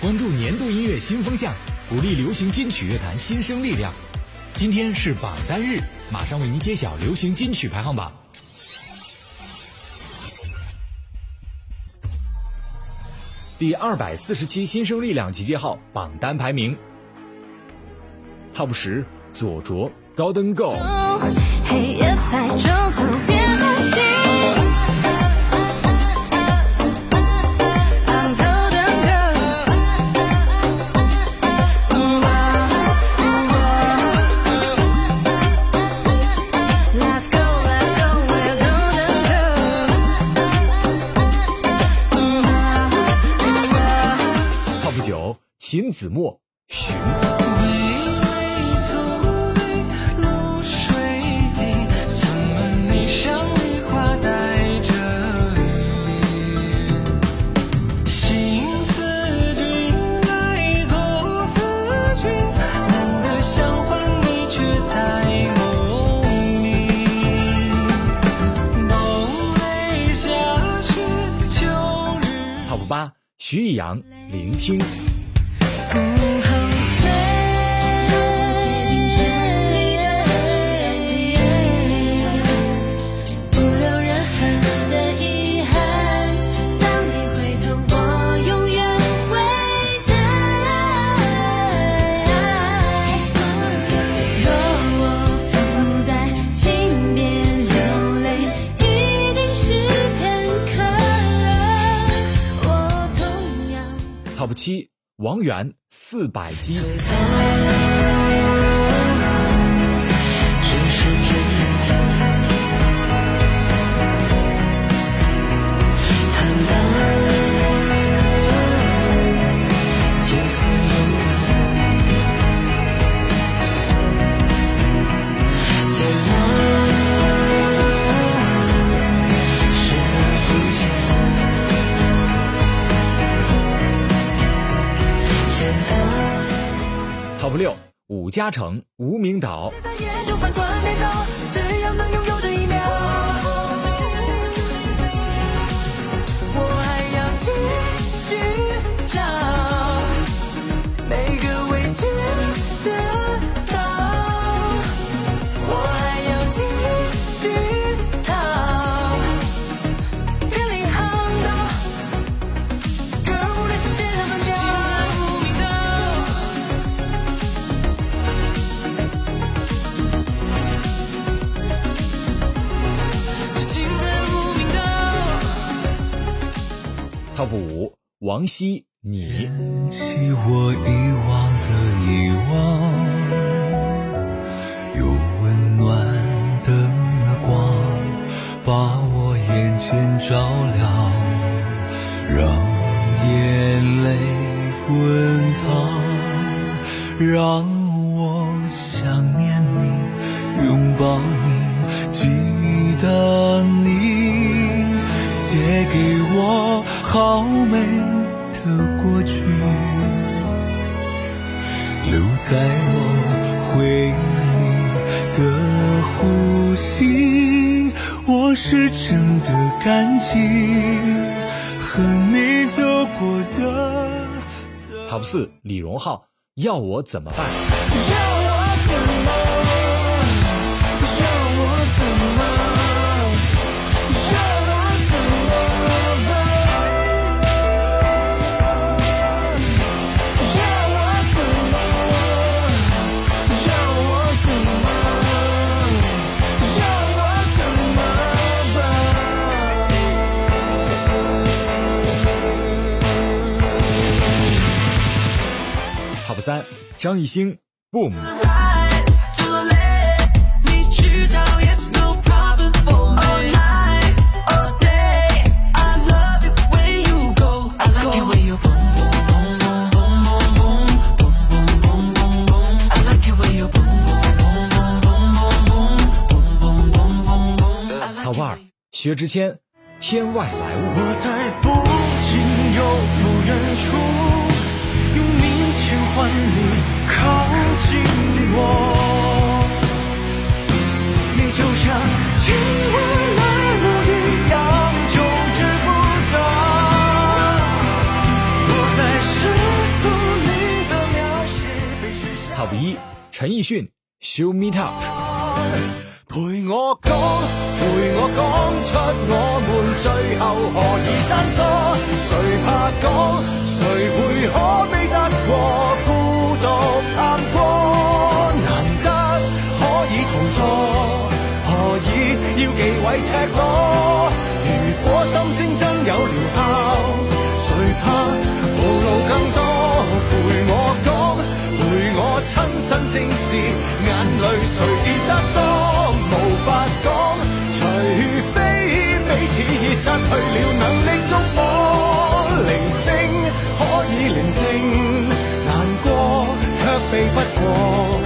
关注年度音乐新风向，鼓励流行金曲乐坛新生力量。今天是榜单日，马上为您揭晓流行金曲排行榜。第二百四十期新生力量集结号榜单排名，Top 十，左卓高登 Go。黑夜白昼九秦子墨寻。徐艺洋，聆听。Top 七，王源四百击。Top 六，武嘉诚无名岛。王希，你。起我遗忘的遗忘，有温暖的光，把我眼前照亮，让眼泪滚烫，让我想念你，拥抱你，记得你，写给我。好美的过去，留在我回忆的呼吸，我是真的感激和你走过的。Top 四，李荣浩，要我怎么办？三，张艺兴，Boom。Top 二，薛之谦，天外来物。我在不近又不远处，用明天换你靠近我，你就像天外来物一样，就知不到。我在十。一，陈奕迅，Show Me Up。陪我讲，陪我讲出我们最后何以生疏？谁怕讲？谁会赤裸。如果心声真有疗效，谁怕无路更多？陪我讲，陪我亲身正视，眼泪谁跌得多？无法讲，除非彼此已失去了能力触摸，铃声可以宁静，难过却避不过。